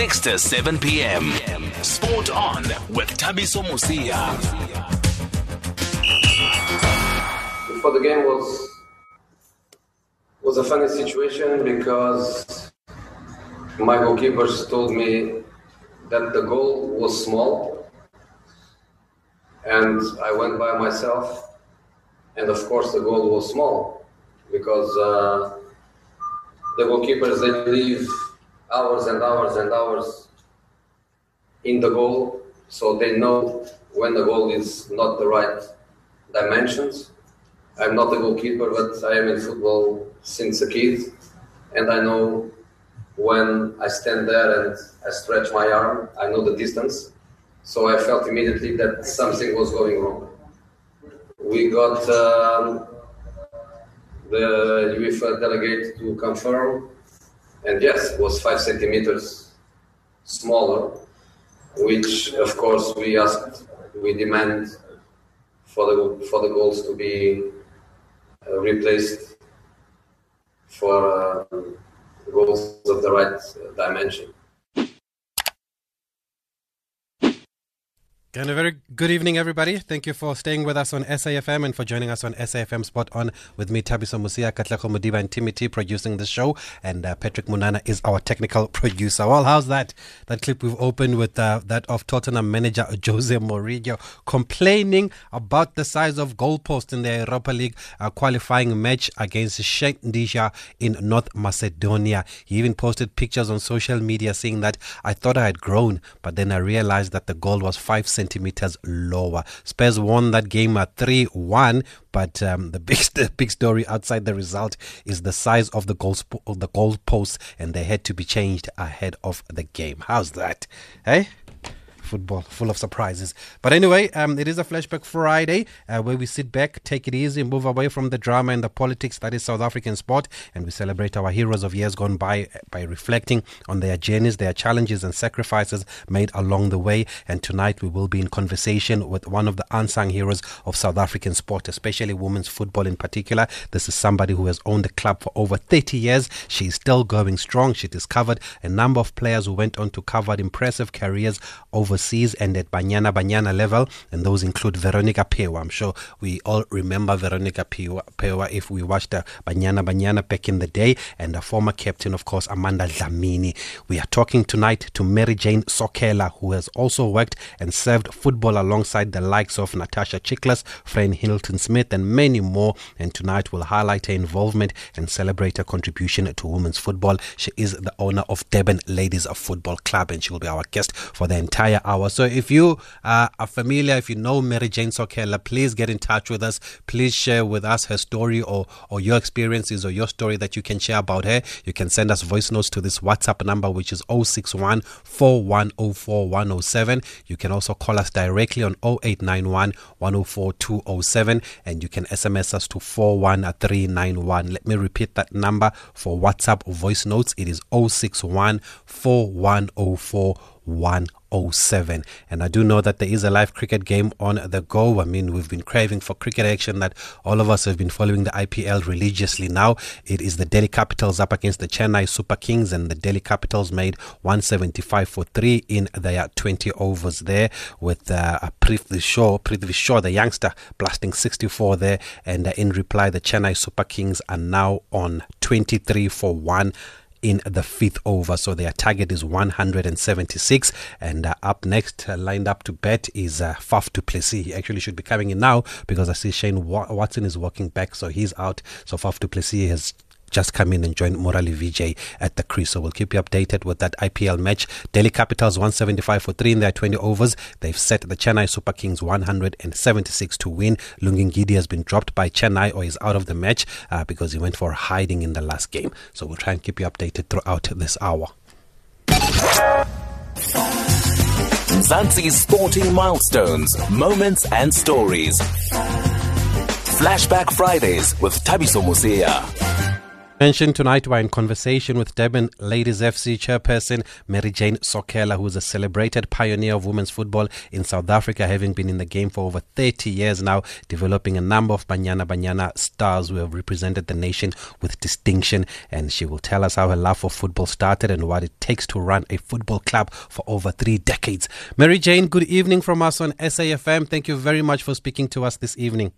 6 to 7 p.m. Sport on with Thabiso Mosia. For the game was was a funny situation because my goalkeepers told me that the goal was small and I went by myself and of course the goal was small because uh, the goalkeepers they leave hours and hours and hours in the goal so they know when the goal is not the right dimensions. I'm not a goalkeeper but I am in football since a kid and I know when I stand there and I stretch my arm I know the distance. So I felt immediately that something was going wrong. We got um, the UEFA delegate to confirm, and yes, it was five centimeters smaller, which of course we asked, we demand for the for the goals to be uh, replaced for uh, goals of the right dimension. And a very good evening, everybody. Thank you for staying with us on SAFM and for joining us on SAFM Sport On with me, Thabiso Mosia, Katlego Modiba, and Timothy producing the show. And uh, Patrick Munana is our technical producer. Well, how's that? That clip we've opened with uh, that of Tottenham manager Jose Mourinho complaining about the size of goalpost in the Europa League uh, qualifying match against Shkendija in North Macedonia. He even posted pictures on social media saying that I thought I had grown, but then I realized that the goal was five centimeters lower. Spurs won that game at 3 1, but um, the, big, the big story outside the result is the size of the goal, of the goal post, and they had to be changed ahead of the game. How's that? Hey? Football, full of surprises. But anyway, um, it is a Flashback Friday uh, where we sit back, take it easy, move away from the drama and the politics that is South African sport, and we celebrate our heroes of years gone by uh, by reflecting on their journeys, their challenges, and sacrifices made along the way. And tonight we will be in conversation with one of the unsung heroes of South African sport, especially women's football in particular. This is somebody who has owned the club for over 30 years. She is still going strong. She discovered a number of players who went on to cover impressive careers over and at Banyana Banyana level, and those include Veronica Phewa. I'm sure we all remember Veronica Phewa if we watched uh, Banyana Banyana back in the day, and the former captain, of course, Amanda Dlamini. We are talking tonight to Mary Jane Sokela, who has also worked and served football alongside the likes of Natasha Tsichlas, Fran Hilton Smith, and many more. And tonight we'll highlight her involvement and celebrate her contribution to women's football. She is the owner of Durban Ladies of Football Club, and she will be our guest for the entire hour. So if you uh, are familiar, if you know Mary Jane Sokela, please get in touch with us. Please share with us her story or, or your experiences or your story that you can share about her. You can send us voice notes to this WhatsApp number, which is 061 4104 You can also call us directly on 0891 104 207 and you can SMS us to 41391. Let me repeat that number for WhatsApp voice notes. It is 061 4104 107. And I do know that there is a live cricket game on the go. I mean, we've been craving for cricket action that all of us have been following the IPL religiously now. It is the Delhi Capitals up against the Chennai Super Kings, and the Delhi Capitals made 175 for 3 in their 20 overs there with uh, Prithvi Shaw, Prithvi Shaw, the youngster, blasting 64 there. And uh, in reply, the Chennai Super Kings are now on 23 for 1 in the fifth over. So their target is 176. And uh, up next, uh, lined up to bet is uh, Faf du Plessis. He actually should be coming in now because I see Shane Watson is walking back, so he's out. So Faf du Plessis has just come in and join Murali Vijay at the crease. So we'll keep you updated with that IPL match. Delhi Capitals 175 for 3 in their 20 overs. They've set the Chennai Super Kings 176 to win. Lungi Ngidi has been dropped by Chennai or is out of the match uh, because he went for hiding in the last game. So we'll try and keep you updated throughout this hour. Mzansi's sporting milestones, moments and stories. Flashback Fridays with Thabiso Mosia. Mentioned tonight, we're in conversation with Durban Ladies FC chairperson Mary Jane Sokela, who is a celebrated pioneer of women's football in South Africa, having been in the game for over 30 years now, developing a number of Banyana Banyana stars who have represented the nation with distinction. And she will tell us how her love for football started and what it takes to run a football club for over three decades. Mary Jane, good evening from us on SAFM. Thank you very much for speaking to us this evening.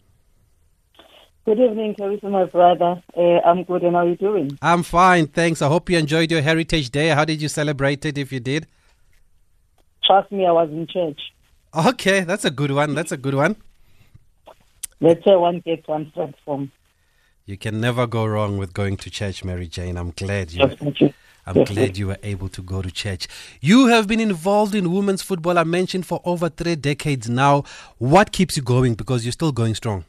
Good evening, Teresa, my brother. Uh, I'm good, and how are you doing? I'm fine, thanks. I hope you enjoyed your Heritage Day. How did you celebrate it, if you did? Trust me, I was in church. Okay, that's a good one. That's a good one. Let's say one gets one transformed. You can never go wrong with going to church, Mary Jane. I'm glad you. I'm glad you were able to go to church. You have been involved in women's football, I mentioned, for over three decades now. What keeps you going? Because you're still going strong.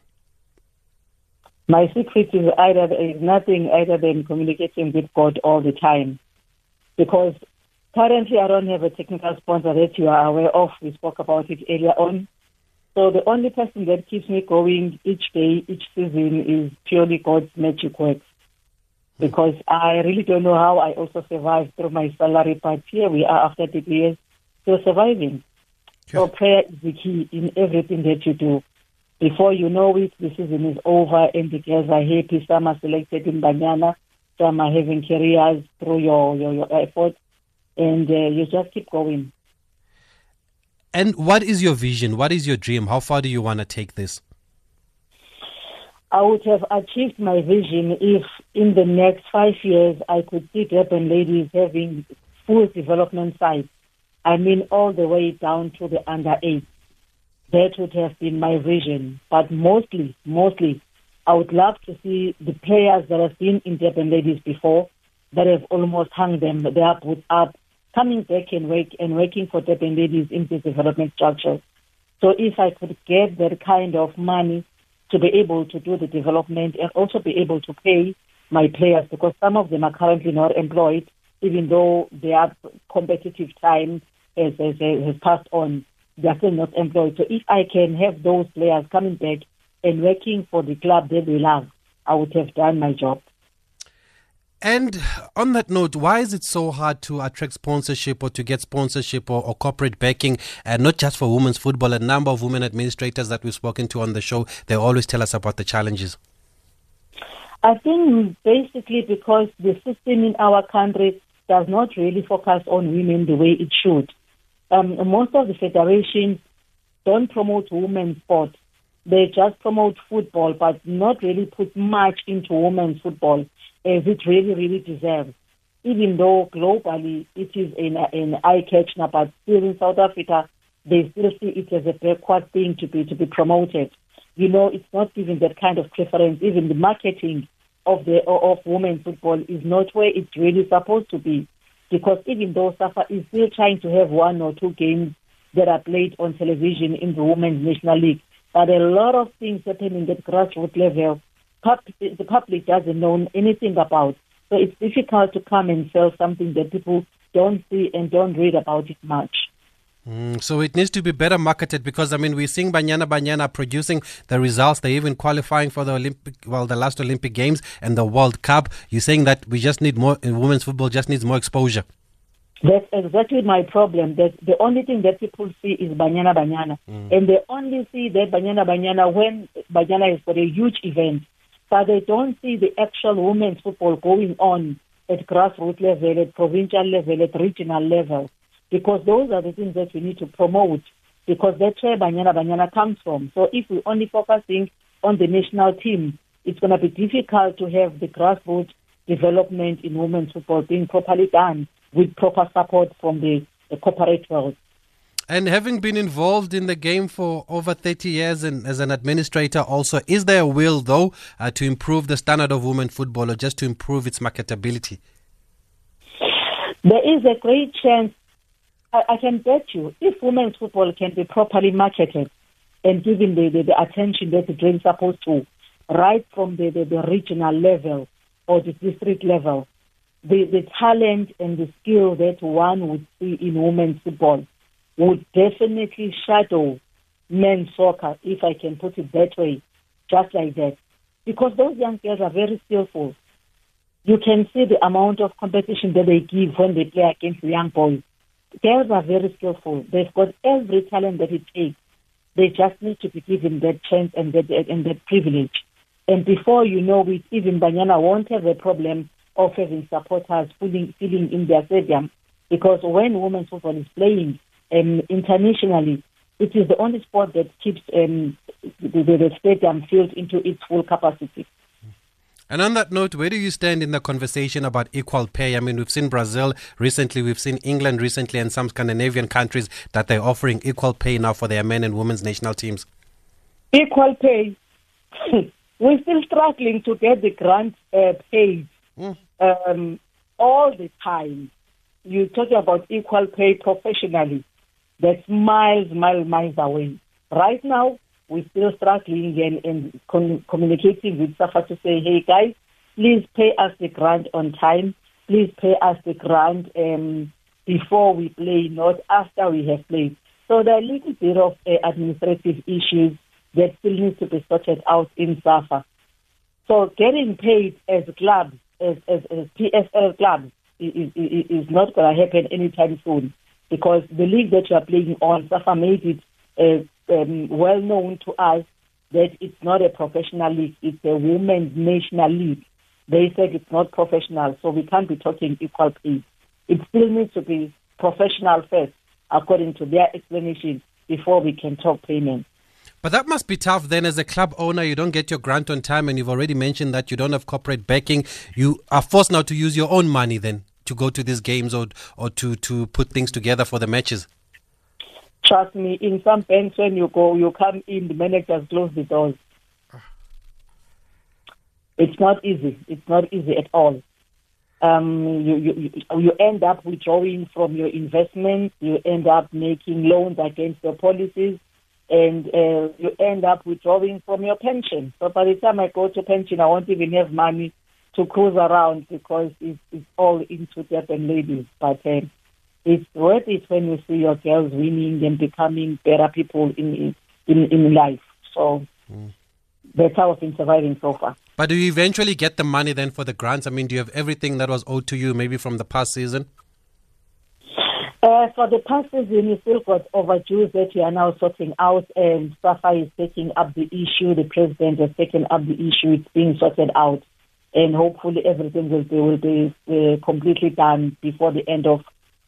My secret is either is nothing other than communicating with God all the time, because currently I don't have a technical sponsor that you are aware of. We spoke about it earlier on. So the only person that keeps me going each day, each season is purely God's magic works. Because I really don't know how I also survived through my salary, part. here we are after the years, still surviving. So prayer is the key in everything that you do. Before you know it, the season is over and the girls are happy. Some are selected in Banyana, some are having careers through your, your, your efforts, and uh, you just keep going. And what is your vision? What is your dream? How far do you want to take this? I would have achieved my vision if in the next five years I could see Durban ladies having full development sites. I mean, all the way down to the under eight. That would have been my vision. But mostly, mostly, I would love to see the players that have been in Durban ladies before, that have almost hung them their boots up, coming back and work and working for Durban ladies in the development structures. So if I could get that kind of money to be able to do the development and also be able to pay my players because some of them are currently not employed, even though their competitive time has, has, has passed on, they are still not employed. So if I can have those players coming back and working for the club that they love, I would have done my job. And on that note, why is it so hard to attract sponsorship or to get sponsorship or, or corporate backing, and not just for women's football? A number of women administrators that we've spoken to on the show, they always tell us about the challenges. I think basically because the system in our country does not really focus on women the way it should. Um, most of the federations don't promote women's sport. They just promote football, but not really put much into women's football as it really, really deserves. Even though globally it is an, an eye catcher, but still in South Africa, they still see it as a backward thing to be to be promoted. You know, it's not given that kind of preference. Even the marketing of the of women's football is not where it's really supposed to be, because even though SAFA is still trying to have one or two games that are played on television in the women's national league, but a lot of things happening at grassroots level, the public doesn't know anything about. So it's difficult to come and sell something that people don't see and don't read about it much. Mm, so it needs to be better marketed because I mean we're seeing Banyana Banyana producing the results. They're even qualifying for the Olympic, well, the last Olympic Games and the World Cup. You're saying that we just need more. uh, Women's football just needs more exposure. That's exactly my problem. That the only thing that people see is Banyana Banyana. And they only see that Banyana Banyana when Banyana is for a huge event. But they don't see the actual women's football going on at grassroots level, at provincial level, at regional level. Because those are the things that we need to promote. Because that's where Banyana Banyana comes from. So if we're only focusing on the national team, it's going to be difficult to have the grassroots development in women's football being properly done with proper support from the, the corporate world. And having been involved in the game for over 30 years and as an administrator also, is there a will though uh, to improve the standard of women football or just to improve its marketability? There is a great chance, I, I can bet you, if women's football can be properly marketed and given the, the, the attention that it really supposed to, right from the, the, the regional level or the district level, the, the talent and the skill that one would see in women's football would definitely shadow men's soccer, if I can put it that way, just like that. Because those young girls are very skillful. you can see the amount of competition that they give when they play against young boys. Girls are very skillful. They've got every talent that it takes. They just need to be given that chance and that and that privilege. And before you know it, even Banyana won't have a problem of having supporters filling, filling in their stadium because when women's football is playing um, internationally, it is the only sport that keeps um, the, the stadium filled into its full capacity. And on that note, where do you stand in the conversation about equal pay? I mean, we've seen Brazil recently, we've seen England recently, and some Scandinavian countries that they're offering equal pay now for their men and women's national teams. Equal pay. We're still struggling to get the grant uh, paid mm. um, all the time. You're talking about equal pay professionally. That's miles, miles, miles away. Right now, we're still struggling and, and con- communicating with SAFA to say, hey guys, please pay us the grant on time. Please pay us the grant um, before we play, not after we have played. So there are a little bit of uh, administrative issues that still needs to be sorted out in SAFA. So getting paid as clubs, as, as, as PSL clubs, is, is, is not going to happen anytime soon because the league that you are playing on, SAFA made it uh, um, well known to us that it's not a professional league, it's a women's national league. They said it's not professional, so we can't be talking equal pay. It still needs to be professional first, according to their explanation, before we can talk payment. But that must be tough then as a club owner. You don't get your grant on time, and you've already mentioned that you don't have corporate backing. You are forced now to use your own money then to go to these games or, or to, to put things together for the matches. Trust me, in some banks, when you go, you come in, the managers close the doors. It's not easy. It's not easy at all. Um, you, you, you end up withdrawing from your investments. You end up making loans against your policies and uh, you end up withdrawing from your pension. So by the time I go to pension, I won't even have money to cruise around because it's, it's all into debt and ladies. But uh, it's worth it when you see your girls winning and becoming better people in in, in life. So mm. that's how I've been surviving so far. But do you eventually get the money then for the grants? I mean, do you have everything that was owed to you maybe from the past season? Uh, for the past season, you still got overdues that you are now sorting out, and SAFA is taking up the issue. The president has taken up the issue. It's being sorted out, and hopefully everything will be will be uh, completely done before the end of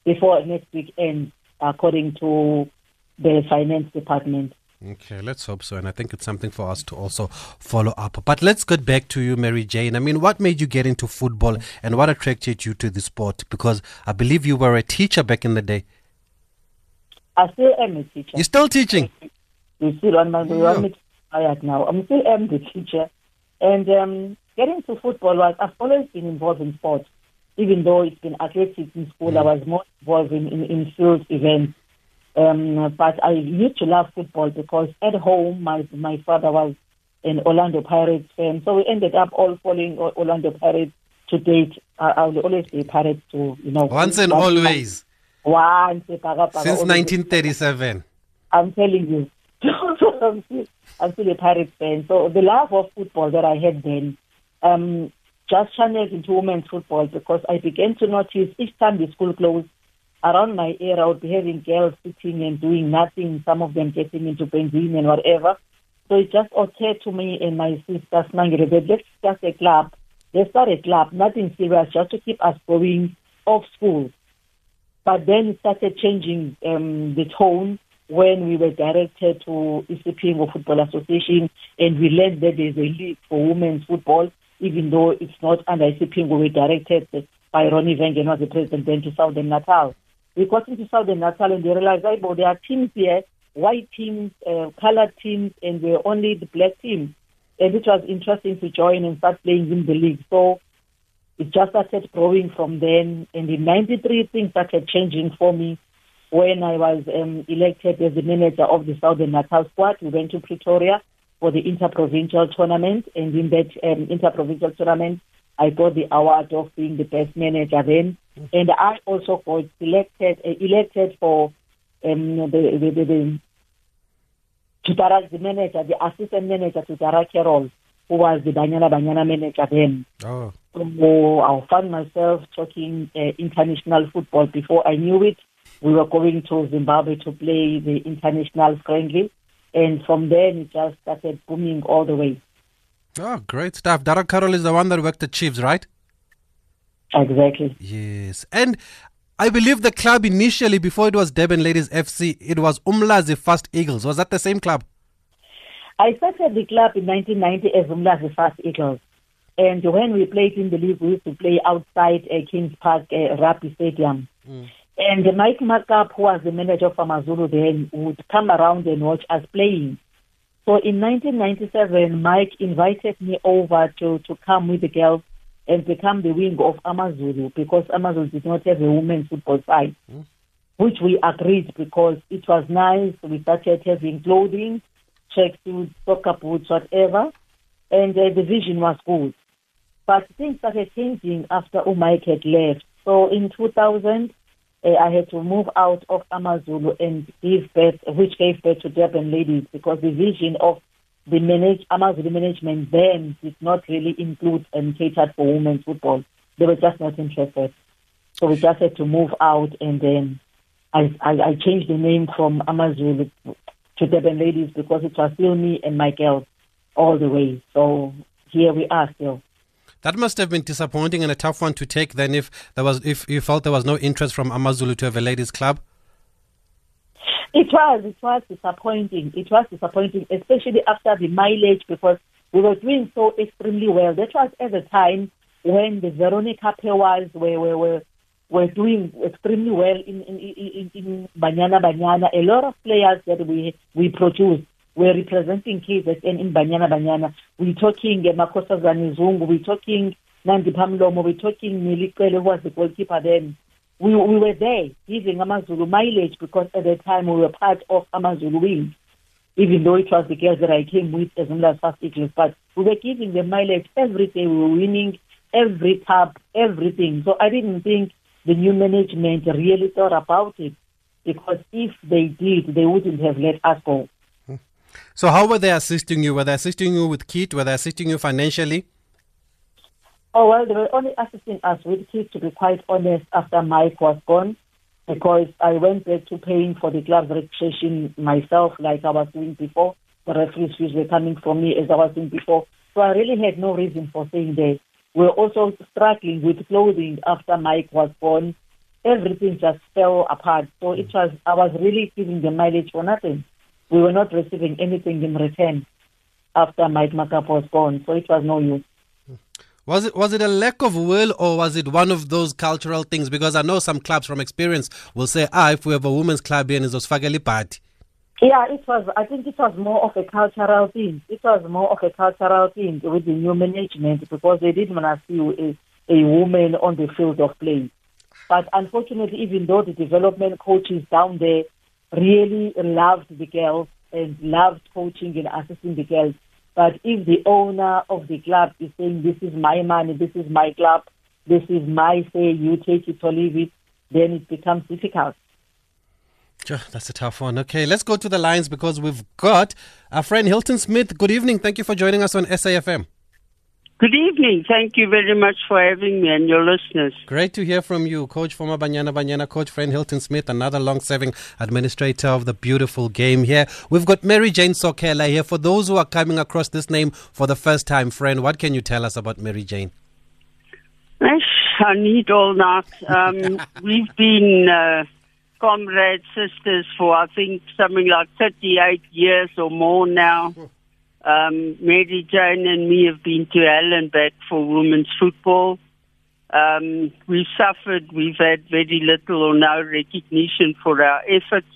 before next week ends, according to the finance department. Okay, let's hope so. And I think it's something for us to also follow up. But let's get back to you, Mary Jane. I mean, what made you get into football and what attracted you to the sport? Because I believe you were a teacher back in the day. I still am a teacher. You're still teaching? You still on my way. I'm now. I'm still am the teacher. And um, getting to football was, I've always been involved in sports. Even though it's been athletics in school, mm. I was more involved in, in, in field events um, but I used to love football because at home my my father was an Orlando Pirates fan, so we ended up all following Orlando Pirates to date. I, I will always be Pirates to you know. Once and always. Once since 1937. I'm telling you, I'm, still, I'm still a Pirates fan. So the love of football that I had then. Um, just channeled into women's football because I began to notice each time the school closed, around my area, I would be having girls sitting and doing nothing, some of them getting into benzene and whatever. So it just occurred to me and my sisters, Mangere, that let's start a club. Let's start a club, nothing serious, just to keep us going off school. But then it started changing um, the tone when we were directed to Isipingo Football Association and we learned that there's a league for women's football, even though it's not under Isipingo, we directed by Ronnie Vengen was the president then to Southern Natal we got into Southern Natal and they realized, oh, there are teams here, white teams, uh, colored teams, and we're only the black team. And it was interesting to join and start playing in the league. So it just started growing from then. And in 93, things started changing for me when I was um, elected as the manager of the Southern Natal squad. We went to Pretoria for the interprovincial tournament. And in that um, interprovincial tournament, I got the award of being the best manager then and I also got elected uh, elected for um, the, the, the, the to direct the manager, the assistant manager to Dara Carroll, who was the Banyana Banyana manager then. Oh. So I found myself talking uh, international football before I knew it. We were going to Zimbabwe to play the international friendly. And from then, it just started booming all the way. Oh, great stuff. Dara Carroll is the one that worked at Chiefs, right? Exactly. Yes. And I believe the club initially, before it was Durban Ladies FC, it was Umlazi Fast Eagles. Was that the same club? I started the club in 1990 as Umlazi Fast Eagles. And when we played in the league, we used to play outside uh, Kings Park uh, Rugby Stadium. Mm. And Mike Makap, who was the manager of Amazulu then, would come around and watch us playing. So in 1997, Mike invited me over to, to come with the girls and become the wing of Amazulu because Amazulu did not have a women's football side, mm. which we agreed because it was nice. We started having clothing, tracksuits, soccer boots, whatever, and uh, the vision was good. But things started changing after Mike had left. So in 2000, uh, I had to move out of Amazulu and give birth, which gave birth to Durban Ladies, because the vision of the manage, Amazulu management then did not really include and cater for women's football. They were just not interested. So we just had to move out and then I, I, I changed the name from Amazulu to Durban Ladies because it was still me and my girls all the way. So here we are still. That must have been disappointing and a tough one to take then if there was if you felt there was no interest from Amazulu to have a ladies club. It was, it was disappointing. It was disappointing, especially after the mileage because we were doing so extremely well. That was at the time when the Veronica Phewas were, were, were, were doing extremely well in, in, in, in Banyana Banyana. A lot of players that we, we produced we're representing KZN in Banyana Banyana. We're talking uh, Makosa Zanizungu. We're talking Nandi Pamlomo. We're talking Milikwele, who was the goalkeeper then. We, we were there giving Amazulu mileage because at the time we were part of Amazulu Wing, even though it was the girls that I came with as Umlazi Fast Eagles. But we were giving them mileage every day. We were winning every cup, everything. So I didn't think the new management really thought about it because if they did, they wouldn't have let us go. So, how were they assisting you? Were they assisting you with kit? Were they assisting you financially? Oh, well, they were only assisting us with kit, to be quite honest, after Mike was gone, because I went back to paying for the club registration myself, like I was doing before. The referees fees were coming from me as I was doing before. So, I really had no reason for staying there. We were also struggling with clothing after Mike was gone. Everything just fell apart. So, it was, I was really giving the mileage for nothing we were not receiving anything in return after Mike Makap was gone, so it was no use. Was it was it a lack of will or was it one of those cultural things? Because I know some clubs from experience will say, ah, if we have a women's club here, it's Fakali party. Yeah, it was. I think it was more of a cultural thing. It was more of a cultural thing with the new management because they didn't want to see a, a woman on the field of play. But unfortunately, even though the development coaches down there really loved the girls and loved coaching and assisting the girls. But if the owner of the club is saying, this is my money, this is my club, this is my say, you take it or leave it, then it becomes difficult. Sure, that's a tough one. Okay, let's go to the lines because we've got our friend Hilton Smith. Good evening. Thank you for joining us on SAFM. Good evening. Thank you very much for having me and your listeners. Great to hear from you, Coach, former Banyana Banyana coach, Fran Hilton Smith, another long serving administrator of the beautiful game here. We've got Mary Jane Sokela here. For those who are coming across this name for the first time, Fran, what can you tell us about Mary Jane? I need all that. Um, we've been uh, comrades, sisters for I think something like 38 years or more now. Um, Mary Jane and me have been to Allen back for women's football. Um, we've suffered. We've had very little or no recognition for our efforts.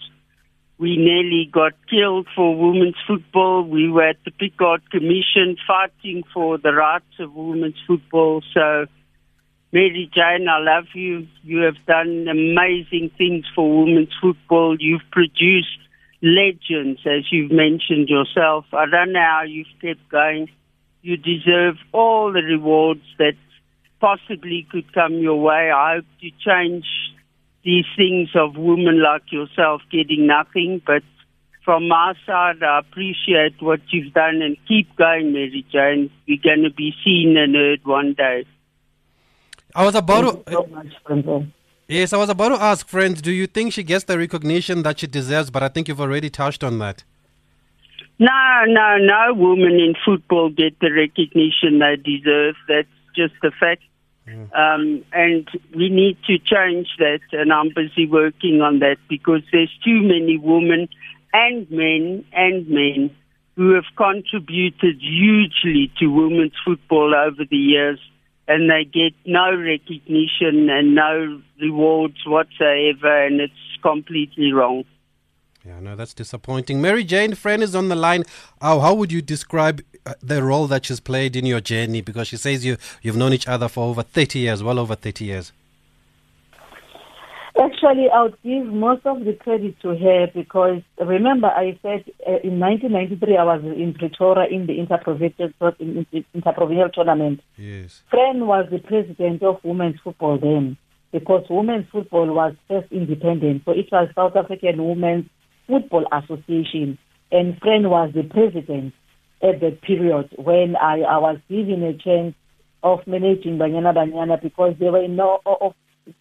We nearly got killed for women's football. We were at the Pickard Commission fighting for the rights of women's football. So, Mary Jane, I love you. You have done amazing things for women's football. You've produced legends, as you've mentioned yourself. I don't know how you've kept going. You deserve all the rewards that possibly could come your way. I hope to change these things of women like yourself getting nothing, but from my side, I appreciate what you've done and keep going, Mary Jane. You're going to be seen and heard one day. I was about Thank to. Yes, I was about to ask, friends, do you think she gets the recognition that she deserves? But I think you've already touched on that. No, no, no women in football get the recognition they deserve. That's just a fact. Um, and we need to change that, and I'm busy working on that because there's too many women and men and men who have contributed hugely to women's football over the years, and they get no recognition and no rewards whatsoever, and it's completely wrong. Yeah, no, that's disappointing. Mary Jane, Fran, is on the line. How, how would you describe uh, the role that she's played in your journey? Because she says you, you've known each other for over 30 years, well over 30 years. Actually, I would give most of the credit to her because remember I said uh, in 1993 I was in Pretoria in the interprovincial, in tournament. Yes. Fran was the president of women's football then because women's football was first independent. So it was South African Women's Football Association and Fran was the president at that period when I, I was given a chance of managing Banyana Banyana because they were no of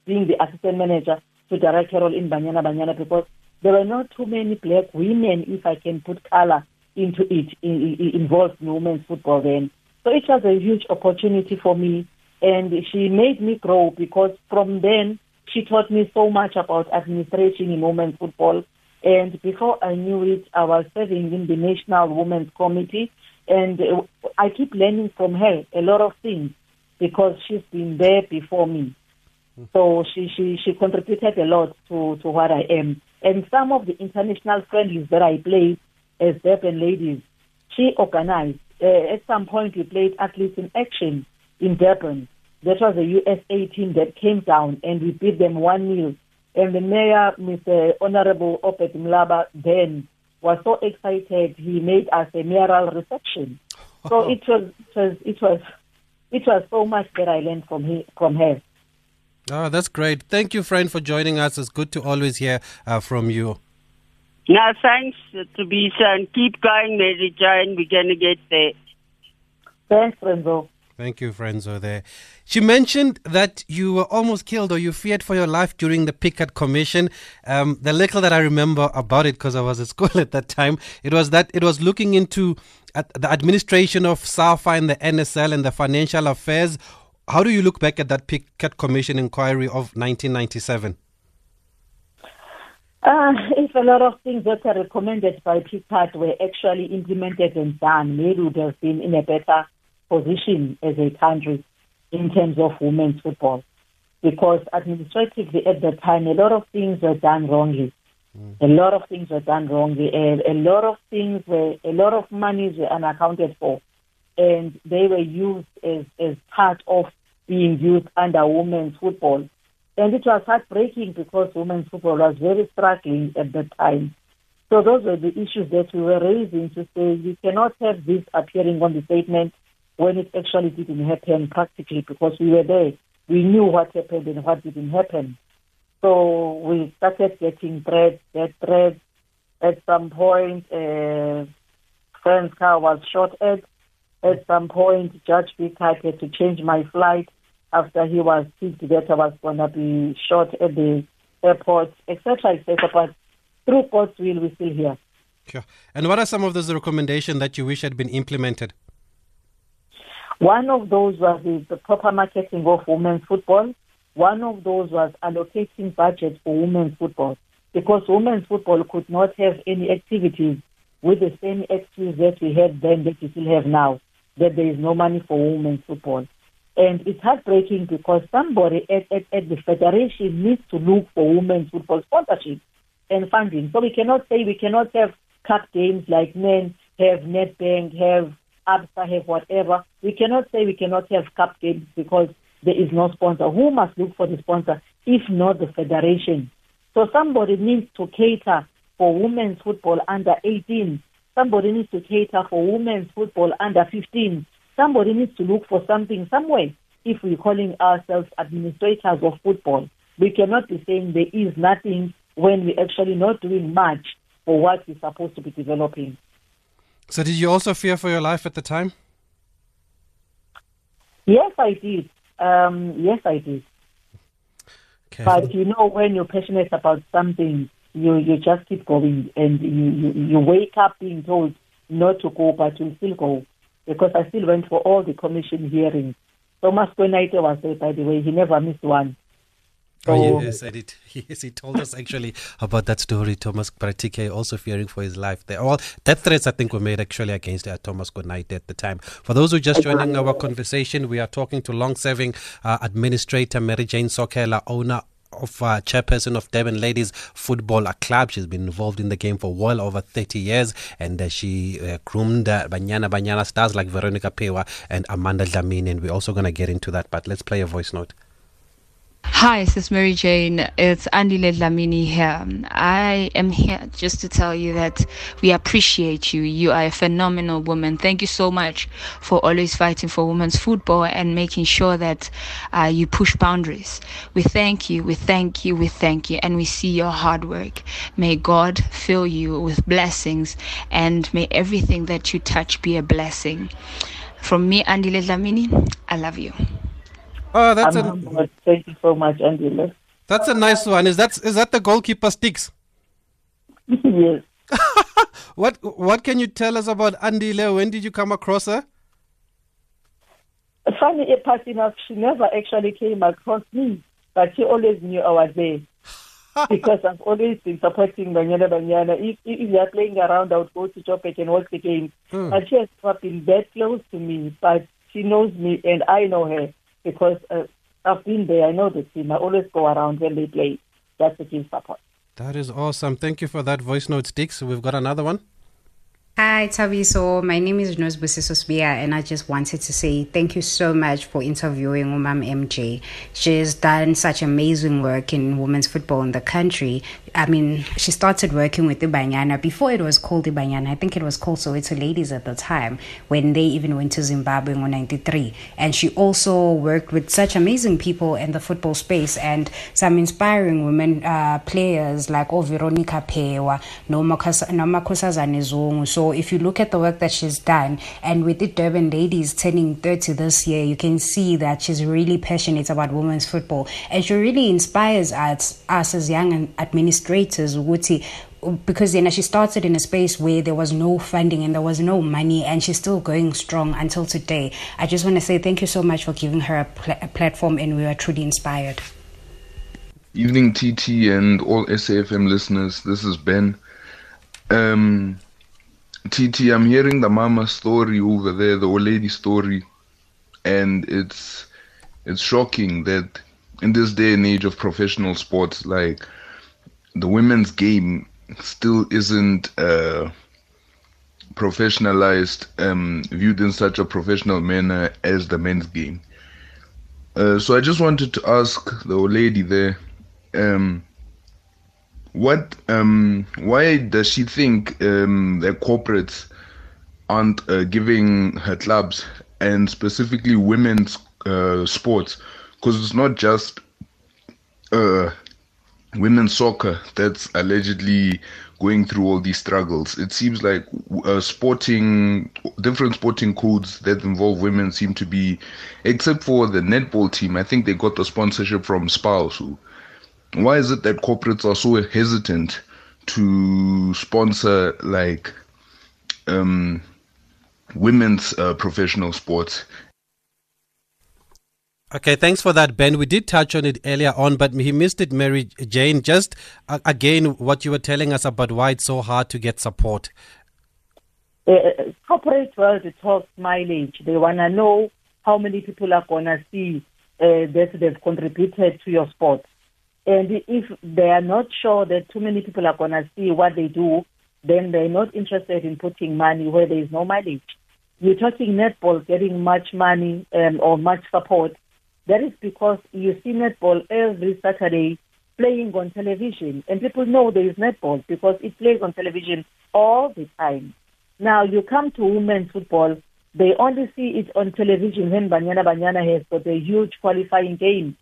being the assistant manager to director role in Banyana Banyana because there were not too many black women, if I can put color into it, in, in, involved in women's football then. So it was a huge opportunity for me, and she made me grow because from then she taught me so much about administration in women's football. And before I knew it, I was serving in the National Women's Committee, and I keep learning from her a lot of things because she's been there before me. So she, she, she contributed a lot to, to what I am. And some of the international friendlies that I played as Durban ladies, she organized. Uh, at some point, we played Athletes in Action in Durban. That was a USA team that came down and we beat them 1 0. And the mayor, Mr. Honorable Obed Mlaba, then was so excited he made us a mayoral reception. So it was, it was, it was, it was so much that I learned from, he, from her. Oh, that's great. Thank you, Fran, for joining us. It's good to always hear uh, from you. No, thanks, to be and keep going, Mary Jane. We're going to get there. Thanks, Renzo. Thank you, Frenzo. There, she mentioned that you were almost killed, or you feared for your life during the Pickard Commission. Um, the little that I remember about it, because I was at school at that time, it was that it was looking into the administration of SAFA and the NSL and the financial affairs. How do you look back at that Pickard Commission inquiry of 1997? Uh, if a lot of things that are recommended by Pickard were actually implemented and done, maybe we would have been in a better position as a country in terms of women's football. Because administratively at the time, a lot of things were done wrongly. Mm. A lot of things were done wrongly. A, a lot of things were, a lot of monies were unaccounted for. And they were used as, as part of being used under women's football. And it was heartbreaking because women's football was very struggling at that time. So those were the issues that we were raising to say we cannot have this appearing on the statement when it actually didn't happen practically because we were there. We knew what happened and what didn't happen. So we started getting threats, that threats. At some point, uh, Fran's car was shot at. At some point, Judge Pickard had to change my flight after he was told that I was going to be shot at the airport, etc., etc. But through God's will, we're still here. Sure. And what are some of those recommendations that you wish had been implemented? One of those was the, the proper marketing of women's football. One of those was allocating budget for women's football because women's football could not have any activities with the same excuse that we had then that we still have now, that there is no money for women's football. And it's heartbreaking because somebody at, at, at the federation needs to look for women's football sponsorship and funding. So we cannot say we cannot have cup games like men have Nedbank, have ABSA, have whatever. We cannot say we cannot have cup games because there is no sponsor. Who must look for the sponsor if not the federation? So somebody needs to cater for women's football under 18. Somebody needs to cater for women's football under 15. Somebody needs to look for something somewhere. If we're calling ourselves administrators of football, we cannot be saying there is nothing when we're actually not doing much for what we're supposed to be developing. So, did you also fear for your life at the time? Yes, I did. Um, yes, I did. Okay. But you know, when you're passionate about something, you you just keep going, and you you, you wake up being told not to go, but you still go because I still went for all the commission hearings. Thomas Kwenaite was there, by the way. He never missed one. Oh, yes, and it, yes, he told us actually about that story. Thomas Paratike also fearing for his life there. Well, death threats I think were made actually against uh, Thomas Kwenaite at the time. For those who are just joining our conversation, we are talking to long-serving uh, administrator Mary Jane Sokela, owner of uh, chairperson of Durban Ladies Football Club. She's been involved in the game for well over 30 years and uh, she uh, groomed uh, Banyana Banyana stars like Veronica Phewa and Amanda Dlamini. And we're also going to get into that, but let's play a voice note. Hi, this is Mary Jane. It's Andile Dlamini here. I am here just to tell you that we appreciate you. You are a phenomenal woman. Thank you so much for always fighting for women's football and making sure that uh, you push boundaries. We thank you, we thank you, we thank you, and we see your hard work. May God fill you with blessings and may everything that you touch be a blessing. From me, Andile Dlamini, I love you. Oh, that's I'm a. Thank you so much, Angela. that's a nice one. Is that is that the goalkeeper sticks? yes. What what can you tell us about Andile? When did you come across her? Funny part enough, she never actually came across me, but she always knew I was there. because I've always been supporting Banyana Banyana. If, if they're playing around, I would go to Chopek and watch the game. Hmm. But she has not been that close to me, but she knows me and I know her because uh, I've been there. I know the team. I always go around when they play. That's the team support. That is awesome. Thank you for that voice note, Sticks. We've got another one. Hi, Thabiso. My name is Nose Busisosbia, and I just wanted to say thank you so much for interviewing Umam MJ. She's done such amazing work in women's football in the country. I mean, she started working with the Banyana before it was called the Banyana. I think it was called Soweto Ladies at the time when they even went to Zimbabwe in 93. And she also worked with such amazing people in the football space and some inspiring women uh, players like oh, Veronica Phewa, Noma Noma Kosazane Zungu. If you look at the work that she's done, and with the Durban ladies turning 30 this year, you can see that she's really passionate about women's football. And she really inspires us, us as young administrators, Wuti, because then she started in a space where there was no funding and there was no money, and she's still going strong until today. I just want to say thank you so much for giving her a, pl- a platform, and we are truly inspired. Evening, TT, and all SAFM listeners. This is Ben. Um, TT, I'm hearing the mama story over there, the old lady story, and it's it's shocking that in this day and age of professional sports, like the women's game still isn't uh, professionalized, um, viewed in such a professional manner as the men's game. Uh, so I just wanted to ask the old lady there, um, what, um, why does she think um, that corporates aren't uh, giving her clubs and specifically women's uh, sports? Because it's not just uh, women's soccer that's allegedly going through all these struggles. It seems like uh, sporting, different sporting codes that involve women seem to be, except for the netball team. I think they got the sponsorship from Spouse. Who, why is it that corporates are so hesitant to sponsor like um, women's uh, professional sports? Okay, thanks for that, Ben. We did touch on it earlier on, but he missed it, Mary Jane. Just uh, again, what you were telling us about why it's so hard to get support. Uh, corporate world talks mileage. They want to know how many people are going to see uh, that they've contributed to your sport. And if they are not sure that too many people are going to see what they do, then they're not interested in putting money where there is no mileage. You're talking netball getting much money um, or much support. That is because you see netball every Saturday playing on television, and people know there is netball because it plays on television all the time. Now you come to women's football, they only see it on television when Banyana Banyana has got a huge qualifying game.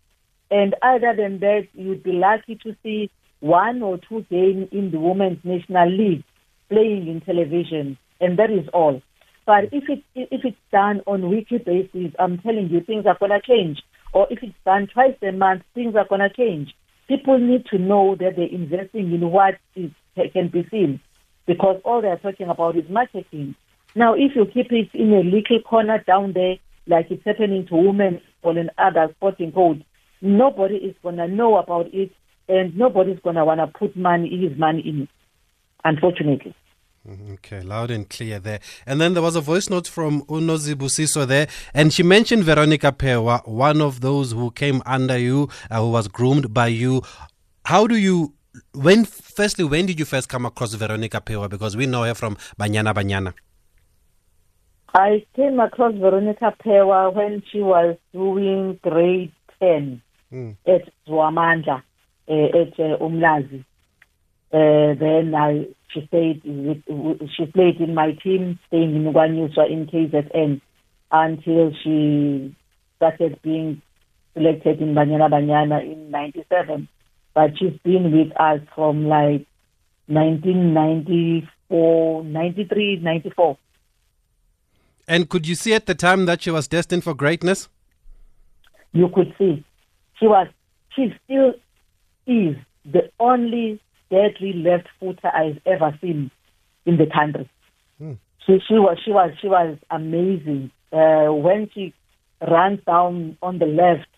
And other than that, you'd be lucky to see one or two games in the Women's National League playing in television, and that is all. But if it if it's done on weekly basis, I'm telling you, things are gonna change. or if it's done twice a month, things are going to change. People need to know that they're investing in what is, can be seen because all they're talking about is marketing. Now, if you keep it in a little corner down there, like it's happening to women or in other sporting codes, nobody is going to know about it and nobody's going to want to put money, his money in it, unfortunately. Okay, loud and clear there. And then there was a voice note from Unozi Busiso there, and she mentioned Veronica Phewa, one of those who came under you, uh, who was groomed by you. How do you, when, firstly, when did you first come across Veronica Phewa? Because we know her from Banyana Banyana. I came across Veronica Phewa when she was doing grade 10 Mm. at Zwamandla, uh, at uh, Umlazi. Uh, then I, she stayed with, she played in my team, staying in Wanyuswa in KZN until she started being selected in Banyana Banyana in 97. But she's been with us from like 1994, 93, 94. And could you see at the time that she was destined for greatness? you could see she was she still is the only deadly left footer I've ever seen in the country. Hmm. She she was she was she was amazing. Uh, when she runs down on the left,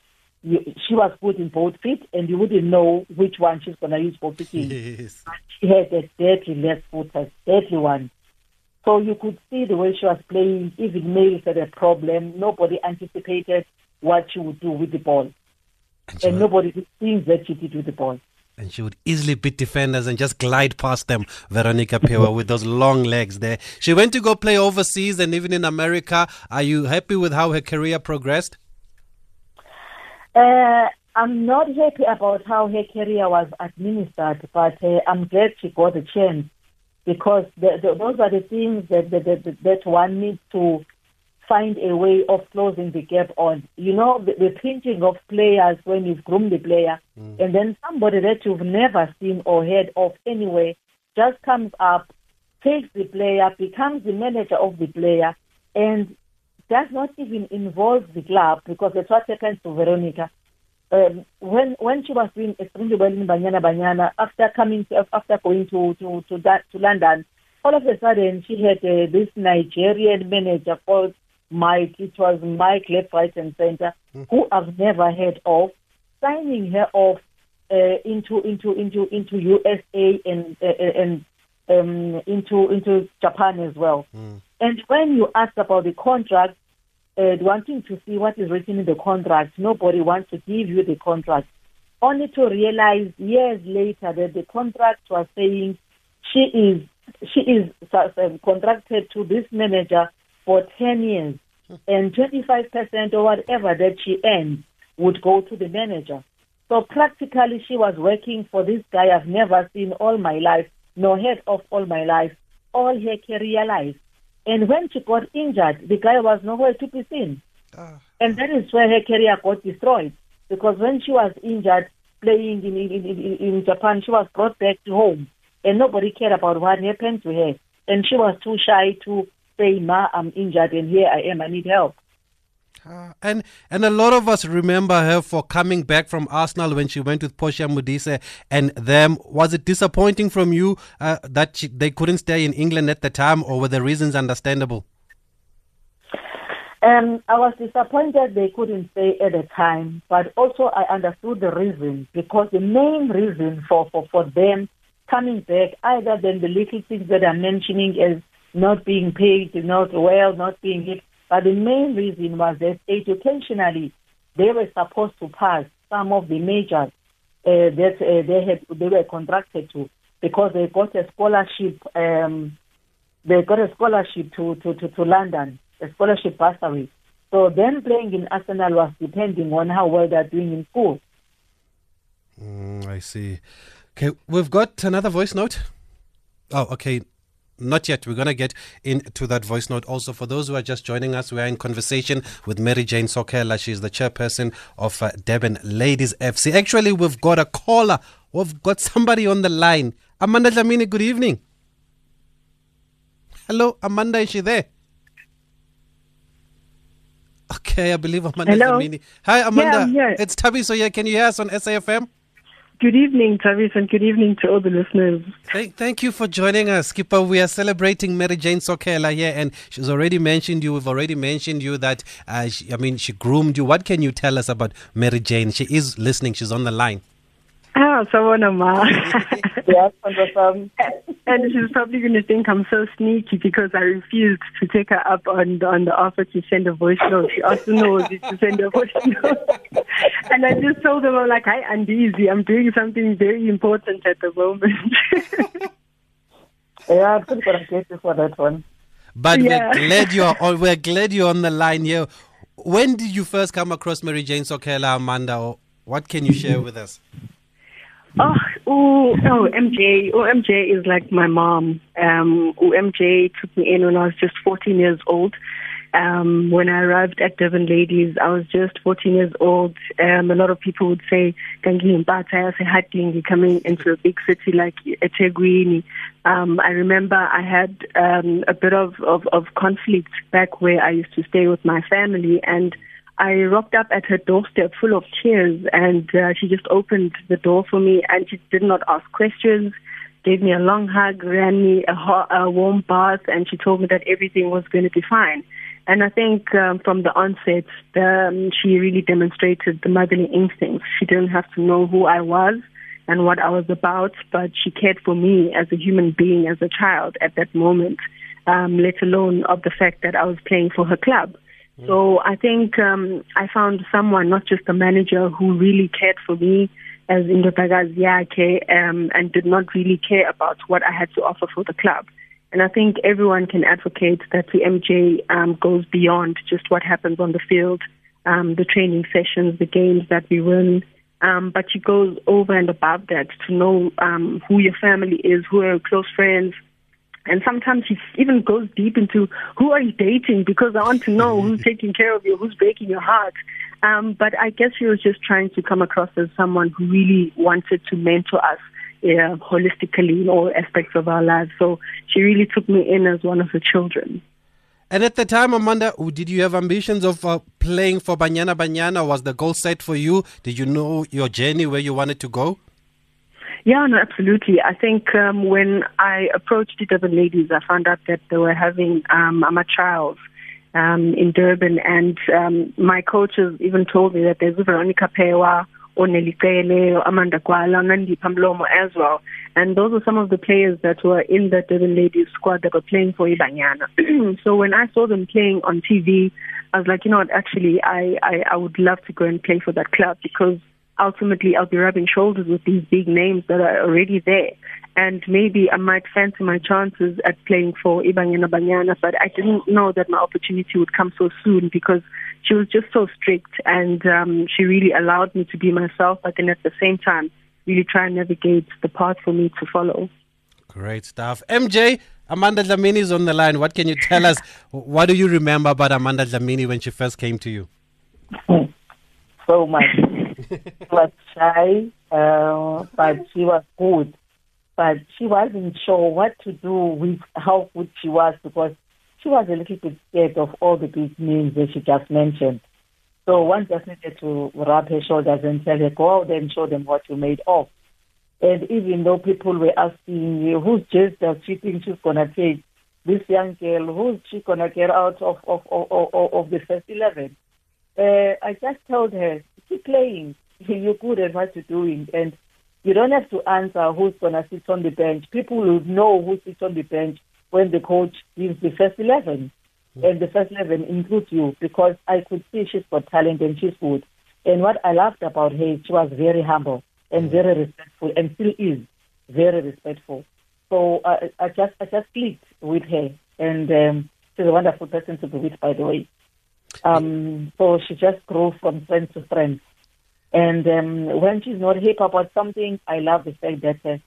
you, she was good in both feet, and you wouldn't know which one she's gonna use for picking. Yes. She had a deadly left footer, deadly one. So you could see the way she was playing. Even males had a problem. Nobody anticipated what she would do with the ball, And and would, nobody did things that she did with the ball. and she would easily beat defenders and just glide past them, Veronica Phewa, with those long legs there. She went to go play overseas and even in America. Are you happy with how her career progressed? Uh, I'm not happy about how her career was administered, but uh, I'm glad she got a chance because the, the, those are the things that, that, that, that one needs to find a way of closing the gap on. You know, the, the pinching of players when you've groomed the player, and then somebody that you've never seen or heard of anyway just comes up, takes the player, becomes the manager of the player, and does not even involve the club because that's what happened to Veronica. Um, when when she was doing extremely well in Banyana Banyana, after coming to, after going to to to, that, to London, all of a sudden she had uh, this Nigerian manager called Mike. It was Mike left, right, and center, who I've never heard of, signing her off uh, into into into into USA and uh, and um, into into Japan as well. And when you ask about the contract, uh, wanting to see what is written in the contract, nobody wants to give you the contract. Only to realize years later that the contract was saying she is she is uh, contracted to this manager for ten years, and twenty five percent or whatever that she earns would go to the manager. So practically, she was working for this guy I've never seen all my life, nor heard of all my life, all her career life. And when she got injured, the guy was nowhere to be seen. Ah. And that is where her career got destroyed. Because when she was injured playing in, in, in, in Japan, she was brought back to home. And nobody cared about what happened to her. And she was too shy to say, Ma, I'm injured and here I am, I need help. Ah, and and a lot of us remember her for coming back from Arsenal when she went with Portia Modise and them. Was it disappointing from you uh, that she, they couldn't stay in England at the time, or were the reasons understandable? Um, I was disappointed they couldn't stay at the time, but also I understood the reason because the main reason for, for, for them coming back, other than the little things that I'm mentioning as not being paid, not well, not being hit, but the main reason was that educationally they were supposed to pass some of the majors uh, that uh, they had they were contracted to because they got a scholarship. Um, they got a scholarship to, to, to, to London, a scholarship bursary. So then playing in Arsenal was depending on how well they're doing in school. Mm, I see. Okay, we've got another voice note. Oh, okay. Not yet. We're going to get into that voice note. Also, for those who are just joining us, we are in conversation with Mary Jane Sokela. She's the chairperson of uh, Durban Ladies FC. Actually, we've got a caller. We've got somebody on the line. Amanda Dlamini, good evening. Hello, Amanda, is she there? Okay, I believe Amanda Hello? Hi, Amanda. Here. It's Thabiso here. Can you hear us on SAFM? Good evening, Travis, and good evening to all the listeners. Thank, thank you for joining us, Skipper. We are celebrating Mary Jane Sokela here, and she's already mentioned you. We've already mentioned you that, uh, she, I mean, she groomed you. What can you tell us about Mary Jane? She is listening. She's on the line. Ah, someone ma. Yes, wonderful. and she's probably going to think I'm so sneaky because I refused to take her up on the, on the offer to send a voice note. She also knows if to send a voice note. and I just told them, I'm like, hi, Andizi, I'm doing something very important at the moment. Yeah, I'm still gonna get you for that one. But Yeah. we're glad you're on, we're glad you're on the line here. When did you first come across Mary Jane Sokela, Amanda? Or what can you share with us? Oh, ooh, oh, MJ. Oh, MJ is like my mom. Um, oh, MJ took me in when I was just 14 years old. Um, when I arrived at Durban Ladies, I was just 14 years old. Um, a lot of people would say, "Kangi Mpata, say Hatling, coming into a big city like eThekwini." Um, I remember I had um, a bit of, of, of conflict back where I used to stay with my family, and I rocked up at her doorstep full of tears, and uh, she just opened the door for me, and she did not ask questions. Gave me a long hug, ran me a, hot, a warm bath, and she told me that everything was going to be fine. And I think um, from the onset, um, she really demonstrated the motherly instincts. She didn't have to know who I was and what I was about, but she cared for me as a human being, as a child at that moment, um, let alone of the fact that I was playing for her club. So I think um, I found someone, not just a manager, who really cared for me as Indodagazi yakhe um, and did not really care about what I had to offer for the club. And I think everyone can advocate that the MJ um, goes beyond just what happens on the field, um, the training sessions, the games that we win. Um, but she goes over and above that to know um, who your family is, who are your close friends, and sometimes he even goes deep into who are you dating because I want to know who's taking care of you, who's breaking your heart. Um, but I guess she was just trying to come across as someone who really wanted to mentor us yeah, holistically in all aspects of our lives. So she really took me in as one of her children. And at the time, Amanda, did you have ambitions of uh, playing for Banyana Banyana? Was the goal set for you? Did you know your journey where you wanted to go? Yeah, no, absolutely. I think um, when I approached the Durban ladies, I found out that they were having um, trials um, in Durban, and um, my coaches even told me that there's Veronica Phewa, Onelikele, Amanda Kwala, Nandi Pamlomo as well. And those are some of the players that were in the Durban ladies squad that were playing for Ibanyana. so when I saw them playing on TV, I was like, you know what, actually, I, I, I would love to go and play for that club because ultimately I'll be rubbing shoulders with these big names that are already there. And maybe I might fancy my chances at playing for Ibanyana Banyana, but I didn't know that my opportunity would come so soon because she was just so strict and um, she really allowed me to be myself, but then at the same time, really try and navigate the path for me to follow. Great stuff. MJ, Amanda Dlamini is on the line. What can you tell us? What do you remember about Amanda Dlamini when she first came to you? So much. was shy, uh, but she was good. But she wasn't sure what to do with how good she was because she was a little bit scared of all the big names that she just mentioned. So one just needed to rub her shoulders and tell her, go out and show them what you made of. And even though people were asking who's just does she think she's going to take? This young girl, who's she going to get out of, of, of, of, of the first 11? Uh, I just told her, keep playing. You're good at what you're doing. And you don't have to answer who's going to sit on the bench. People will know who sits on the bench when the coach gives the first 11. And the first 11 includes you because I could see she's got talent and she's good. And what I loved about her, she was very humble and very respectful and still is very respectful. So uh, I just I just clicked with her. And um, she's a wonderful person to be with, by the way. Um, so she just grew from strength to strength. And um, when she's not happy about something, I love the fact that uh,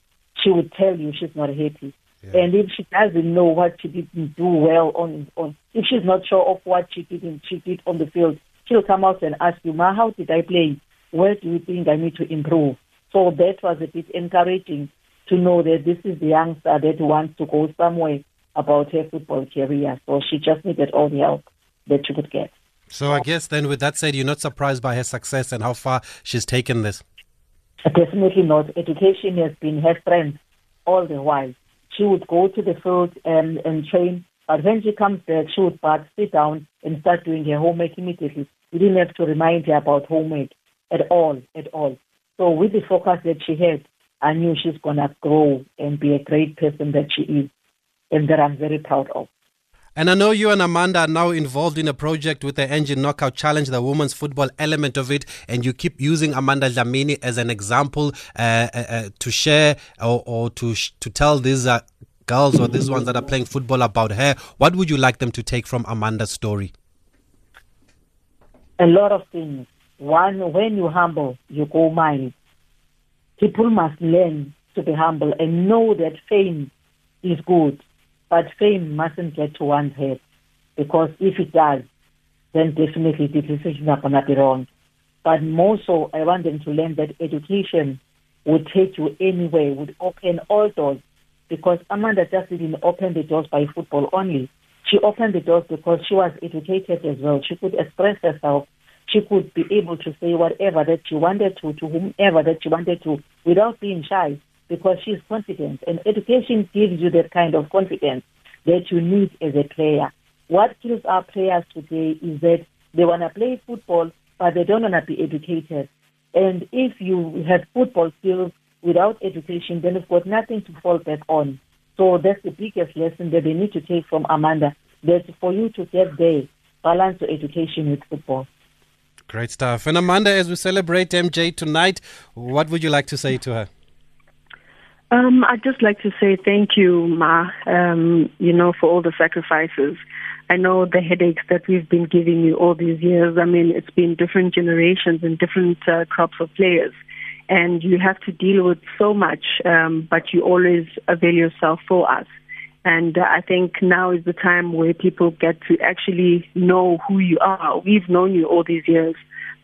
she would tell you she's not happy. Yeah. And if she doesn't know what she didn't do well on, on, if she's not sure of what she didn't, she did on the field, she'll come out and ask you, Ma, how did I play? Where do you think I need to improve? So that was a bit encouraging to know that this is the youngster that wants to go somewhere about her football career. So she just needed all the help that she could get. So I guess then, with that said, you're not surprised by her success and how far she's taken this. Definitely not. Education has been her friend all the while. She would go to the field and, and train, but when she comes back, she would back, sit down and start doing her homework immediately. We didn't have to remind her about homework at all, at all. So with the focus that she had, I knew she's gonna grow and be a great person that she is, and that I'm very proud of. And I know you and Amanda are now involved in a project with the Engen Knockout Challenge, the women's football element of it, and you keep using Amanda Dlamini as an example uh, uh, uh, to share or, or to sh- to tell these uh, girls or these ones that are playing football about her. What would you like them to take from Amanda's story? A lot of things. One, when you humble, you go mild. People must learn to be humble and know that fame is good but fame mustn't get to one's head because if it does, then definitely the decisions are going to be wrong. But more so, I want them to learn that education would take you anywhere, would open all doors. Because Amanda just didn't open the doors by football only. She opened the doors because she was educated as well. She could express herself. She could be able to say whatever that she wanted to, to whomever that she wanted to, without being shy because she's confident. And education gives you that kind of confidence that you need as a player. What kills our players today is that they want to play football, but they don't want to be educated. And if you have football skills without education, then you've got nothing to fall back on. So that's the biggest lesson that they need to take from Amanda. That for you to get there, balance your education with football. Great stuff. And Amanda, as we celebrate MJ tonight, what would you like to say to her? Um, I'd just like to say thank you, Ma, um, you know, for all the sacrifices. I know the headaches that we've been giving you all these years. I mean, it's been different generations and different uh, crops of players. And you have to deal with so much, um, but you always avail yourself for us. And uh, I think now is the time where people get to actually know who you are. We've known you all these years.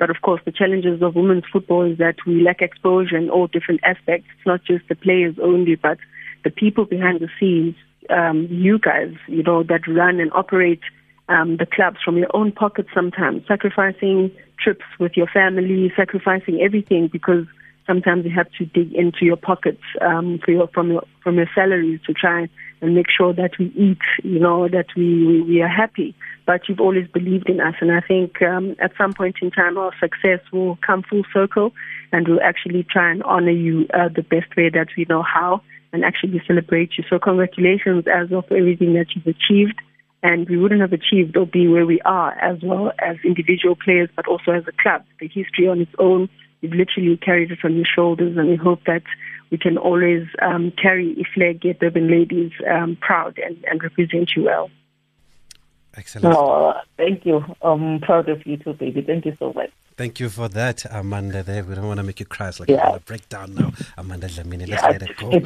But of course, the challenges of women's football is that we lack exposure in all different aspects. It's not just the players only, but the people behind the scenes, um, you guys, you know, that run and operate um, the clubs from your own pocket sometimes, sacrificing trips with your family, sacrificing everything because sometimes you have to dig into your pockets um, for your, from your from your salaries to try and make sure that we eat, you know, that we, we, we are happy but you've always believed in us. And I think um, at some point in time, our success will come full circle and we'll actually try and honor you uh, the best way that we know how and actually celebrate you. So congratulations as of everything that you've achieved. And we wouldn't have achieved or be where we are as well as individual players, but also as a club. The history on its own, you've literally carried it on your shoulders, and we hope that we can always um, carry Iflege Durban ladies um, proud and, and represent you well. Excellent. No, thank you. I'm proud of you too, baby. Thank you so much. Thank you for that, Amanda. There, we don't want to make you cry. It's like Yeah. a breakdown now. Amanda Dlamini, let's Yeah. let it go.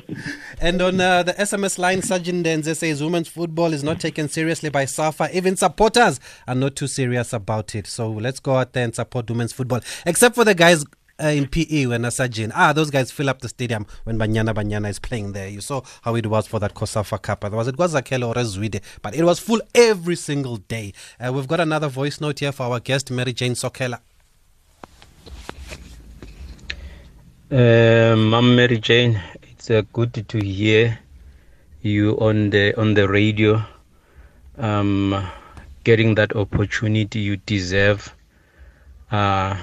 and on uh, the SMS line, Sajin Denze says women's football is not taken seriously by SAFA. Even supporters are not too serious about it. So let's go out there and support women's football. Except for the guys uh, in PE when Sajin. Ah, those guys fill up the stadium when Banyana Banyana is playing there. You saw how it was for that COSAFA Cup. Otherwise, it was Akelo or Zwide, but it was full every single day. Uh, we've got another voice note here for our guest, Mary Jane Sokela. Um, I'm Mary Jane. It's uh, good to hear you on the on the radio. Um, getting that opportunity you deserve. Uh,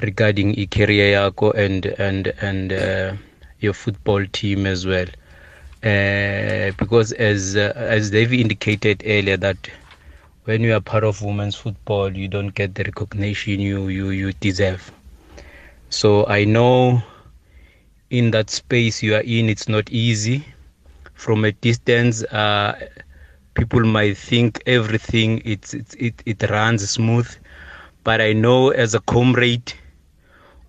regarding i career yako and and and uh, your football team as well. Uh, because as uh, as they've indicated earlier that when you are part of women's football, you don't get the recognition you you you deserve. So I know in that space you are in, it's not easy. From a distance, uh, people might think everything it's, it it runs smooth, but I know as a comrade,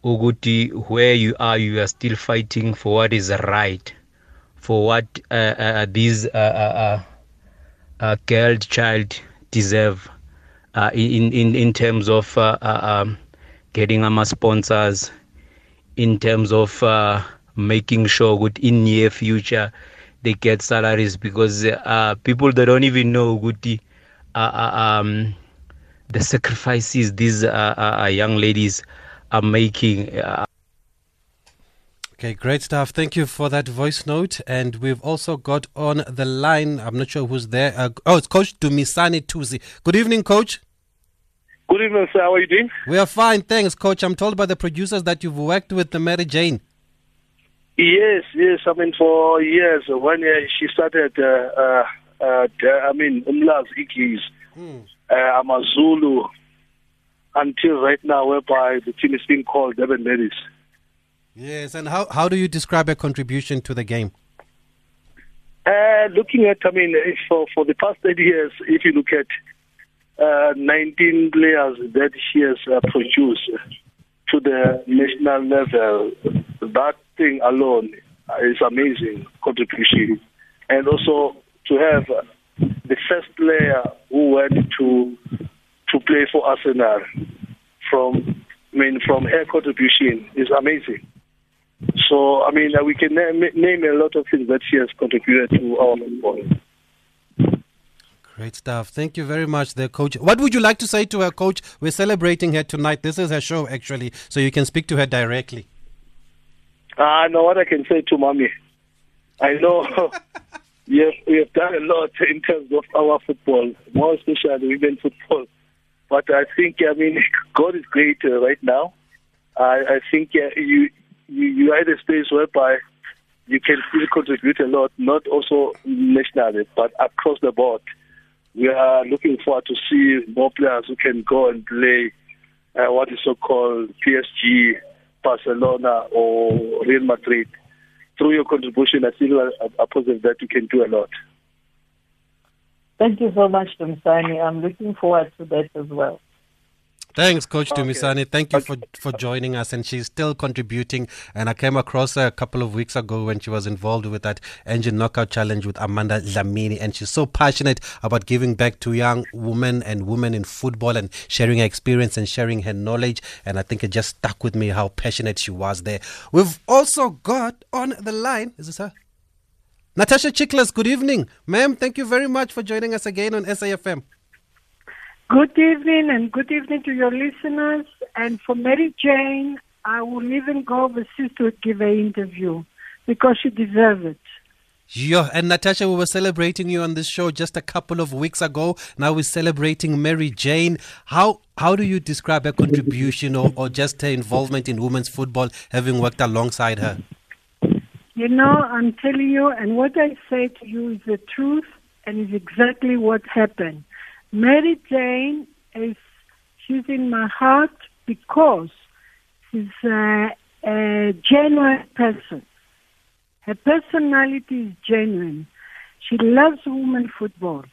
Uguti, where you are, you are still fighting for what is right, for what uh, uh, these uh, uh, uh, uh, girl child deserve uh, in, in, in terms of uh, uh, um, getting our sponsors, in terms of uh, making sure good in near future they get salaries because uh, people that don't even know good uh, uh, um, the sacrifices these uh, uh, young ladies are making. Uh, Okay, great stuff. Thank you for that voice note. And we've also got on the line, I'm not sure who's there. Uh, oh, it's Coach Dumisani Tuzi. Good evening, Coach. Good evening, sir. How are you doing? We are fine, thanks, Coach. I'm told by the producers that you've worked with the Mary Jane. Yes, yes. I mean, for years, when uh, she started, uh, uh, uh, I mean, Umlaz Ikis, hmm. uh, Amazulu, until right now, whereby the team is being called Durban Ladies. Yes, and how, how do you describe her contribution to the game? Uh, looking at, I mean, for, for the past eight years, if you look at uh, 19 players that she has uh, produced to the national level, that thing alone is amazing contribution. And also to have the first player who went to to play for Arsenal from I mean from her contribution is amazing. So, I mean, we can name, name a lot of things that she has contributed to our football. Great stuff. Thank you very much, there, coach. What would you like to say to her, coach? We're celebrating her tonight. This is her show, actually, so you can speak to her directly. I uh, know what I can say to mommy. I know we, have, we have done a lot in terms of our football, more especially women football. But I think, I mean, God is great uh, right now. I, I think uh, you you, you are in a space whereby you can still contribute a lot, not also nationally, but across the board. We are looking forward to see more players who can go and play uh, what is so-called PSG, Barcelona, or Real Madrid. Through your contribution, I feel a positive that you can do a lot. Thank you so much, Dumisani. I'm looking forward to that as well. Thanks, Coach okay. Dumisani. Thank you for, for joining us. And she's still contributing. And I came across her a couple of weeks ago when she was involved with that Engen knockout challenge with Amanda Dlamini. And she's so passionate about giving back to young women and women in football and sharing her experience and sharing her knowledge. And I think it just stuck with me how passionate she was there. We've also got on the line, is this her? Natasha Tsichlas, good evening. Ma'am, thank you very much for joining us again on SAFM. Good evening and good evening to your listeners. And for Mary Jane, I will even go overseas to give an interview because she deserves it. Yeah, and Natasha, we were celebrating you on this show just a couple of weeks ago. Now we're celebrating Mary Jane. How how do you describe her contribution or, or just her involvement in women's football, having worked alongside her? You know, I'm telling you, and what I say to you is the truth and is exactly what happened. Mary Jane is she's in my heart because she's a, a genuine person. Her personality is genuine. She loves women football.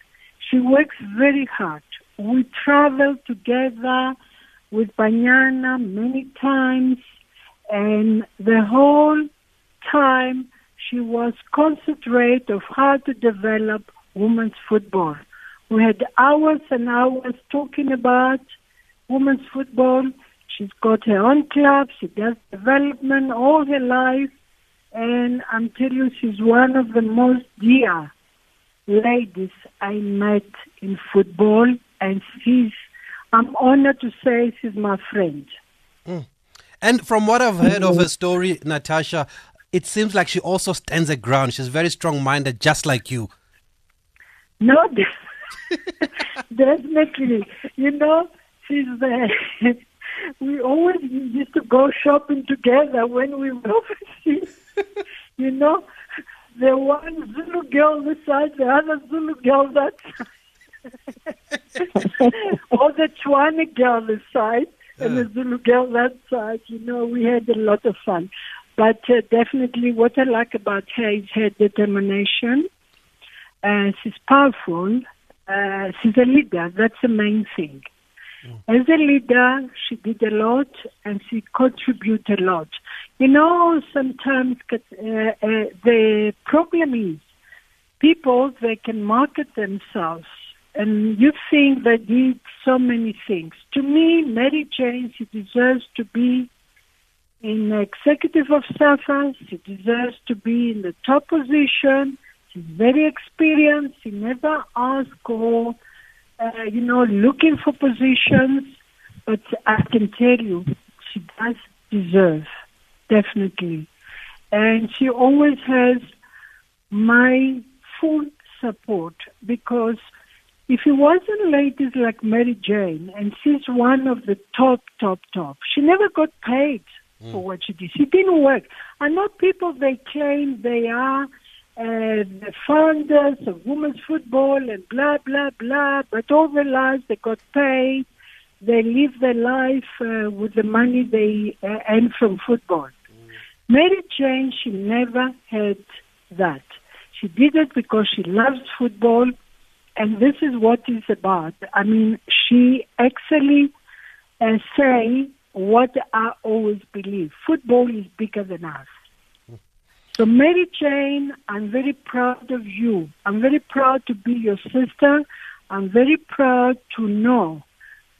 She works very hard. We travel together with Banyana many times, and the whole time she was concentrate of how to develop women's football. We had hours and hours talking about women's football. She's got her own club. She does development all her life. And I'm telling you, she's one of the most dear ladies I met in football. And she's, I'm honored to say she's my friend. Mm. And from what I've heard of her story, Natasha, it seems like she also stands her ground. She's very strong minded, just like you. No, Definitely. You know, she's there. Uh, we always used to go shopping together when we were overseas. you know, the one Zulu girl this side, the other Zulu girl that side. or the Tswana girl this side and the Zulu girl that side. You know, we had a lot of fun. But uh, definitely what I like about her is her determination. Uh, she's powerful uh, she's a leader. That's the main thing. Mm. As a leader, she did a lot and she contributed a lot. You know, sometimes uh, uh, the problem is people, they can market themselves and you think they did so many things. To me, Mary Jane, she deserves to be in the executive of SAFA. She deserves to be in the top position. She's very experienced. She never asked or uh, you know, looking for positions, but I can tell you, she does deserve, definitely. And she always has my full support because if it wasn't ladies like Mary Jane, and she's one of the top, top, top, she never got paid mm. for what she did. She didn't work. I know people, they claim they are uh, the founders of women's football and blah, blah, blah, but all their lives they got paid. They live their life uh, with the money they uh, earn from football. Mm. Mary Jane, she never had that. She did it because she loves football and this is what it's about. I mean, she actually uh, say what I always believe. Football is bigger than us. So Mary Jane, I'm very proud of you. I'm very proud to be your sister. I'm very proud to know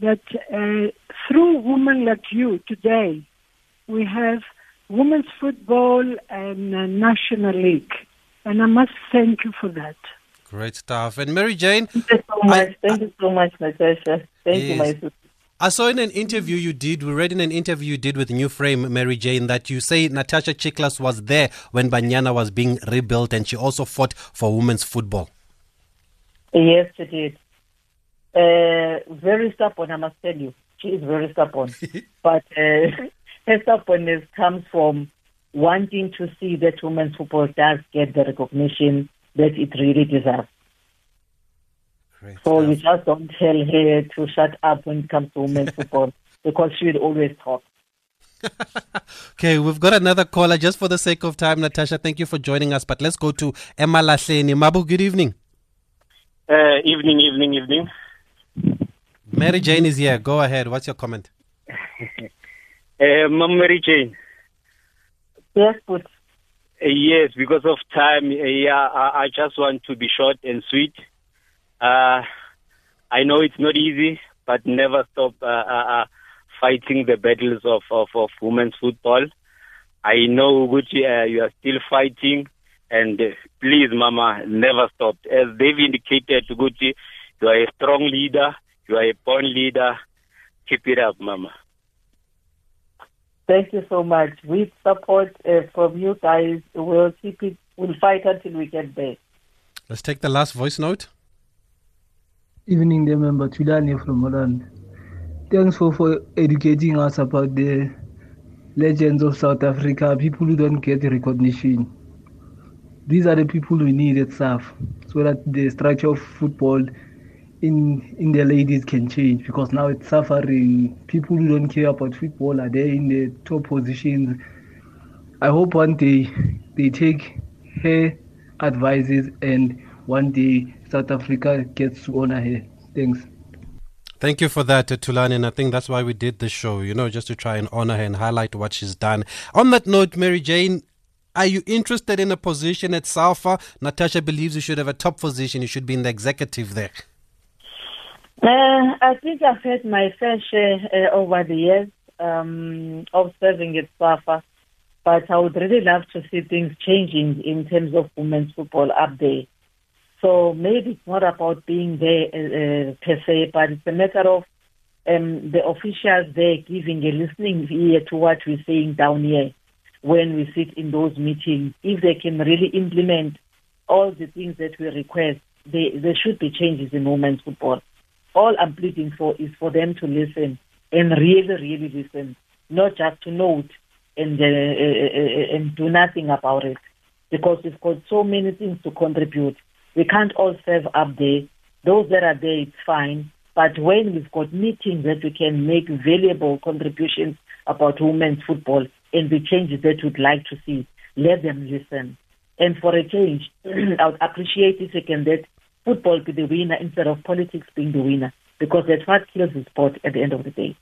that uh, through women like you today, we have women's football and uh, national league. And I must thank you for that. Great stuff. And Mary Jane. Thank you so much. I, Thank you so much, Natasha. Thank yes. you, my sister. I saw in an interview you did, we read in an interview you did with New Frame, Mary Jane, that you say Natasha Tsichlas was there when Banyana was being rebuilt and she also fought for women's football. Yes, she did. Uh, very stubborn, I must tell you. She is very stubborn. but uh, her stubbornness comes from wanting to see that women's football does get the recognition that it really deserves. Great so stuff. you just don't tell her to shut up when it comes to women's football because she will always talk. okay, we've got another caller just for the sake of time, Natasha. Thank you for joining us. But let's go to Emma Lahleni. Mabu, good evening. Uh, evening, evening, evening. Mary Jane is here. Go ahead. What's your comment? uh, Mary Jane. Yes, good. Uh, yes, because of time, uh, yeah, I, I, just want to be short and sweet. Uh, I know it's not easy, but never stop uh, uh, uh, fighting the battles of, of, of women's football. I know Gucci, you are still fighting, and please, Mama, never stop. As they've indicated, Gucci, you are a strong leader, you are a born leader. Keep it up, Mama. Thank you so much. With support uh, from you guys, we'll keep it. We'll fight until we get there. Let's take the last voice note. Evening, the member Tulani from Holland. Thanks for, for educating us about the legends of South Africa, people who don't get recognition. These are the people we need at SAF so that the structure of football in in the ladies can change because now it's suffering. People who don't care about football are there in the top positions. I hope one day they take her advices and one day South Africa gets to honor her. Thanks. Thank you for that, uh, Tulani. And I think that's why we did the show, you know, just to try and honor her and highlight what she's done. On that note, Mary Jane, are you interested in a position at SAFA? Natasha believes you should have a top position. You should be in the executive there. Uh, I think I've had my fair share uh, over the years um, of serving at SAFA, but I would really love to see things changing in terms of women's football up there. So maybe it's not about being there uh, uh per se, but it's a matter of um, the officials there giving a listening ear to what we're saying down here when we sit in those meetings. If they can really implement all the things that we request, they, there should be changes in women's football all I'm pleading for is for them to listen and really, really listen, not just to note and uh, uh, uh, and do nothing about it, because we've got so many things to contribute. We can't all serve up there. Those that are there, it's fine. But when we've got meetings that we can make valuable contributions about women's football and the changes that we'd like to see, let them listen. And for a change, I would appreciate if we can get football be the winner instead of politics being the winner because that's what kills the sport at the end of the day.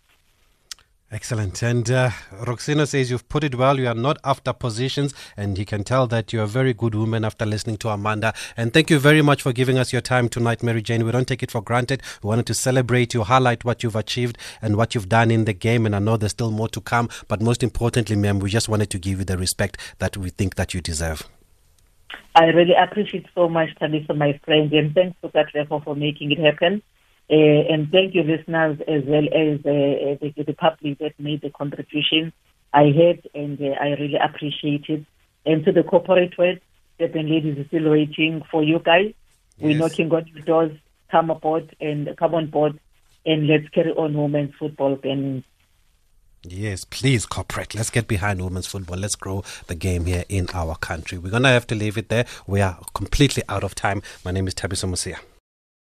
Excellent. And uh, Roxino says you've put it well. You are not after positions, and he can tell that you're a very good woman after listening to Amanda. And thank you very much for giving us your time tonight, Mary Jane. We don't take it for granted. We wanted to celebrate you, highlight what you've achieved and what you've done in the game. And I know there's still more to come. But most importantly, ma'am, we just wanted to give you the respect that we think that you deserve. I really appreciate so much, Talisa, my friend, and thanks to Katlego for making it happen. Uh, and thank you, listeners, as well as uh, the, the public that made the contribution. I had, and uh, I really appreciate it. And to the corporate world, Durban Ladies is still waiting for you guys. We're knocking on your doors. Come aboard and come on board and let's carry on women's football. And Yes, please, corporate. Let's get behind women's football. Let's grow the game here in our country. We're going to have to leave it there. We are completely out of time. My name is Thabiso Mosia.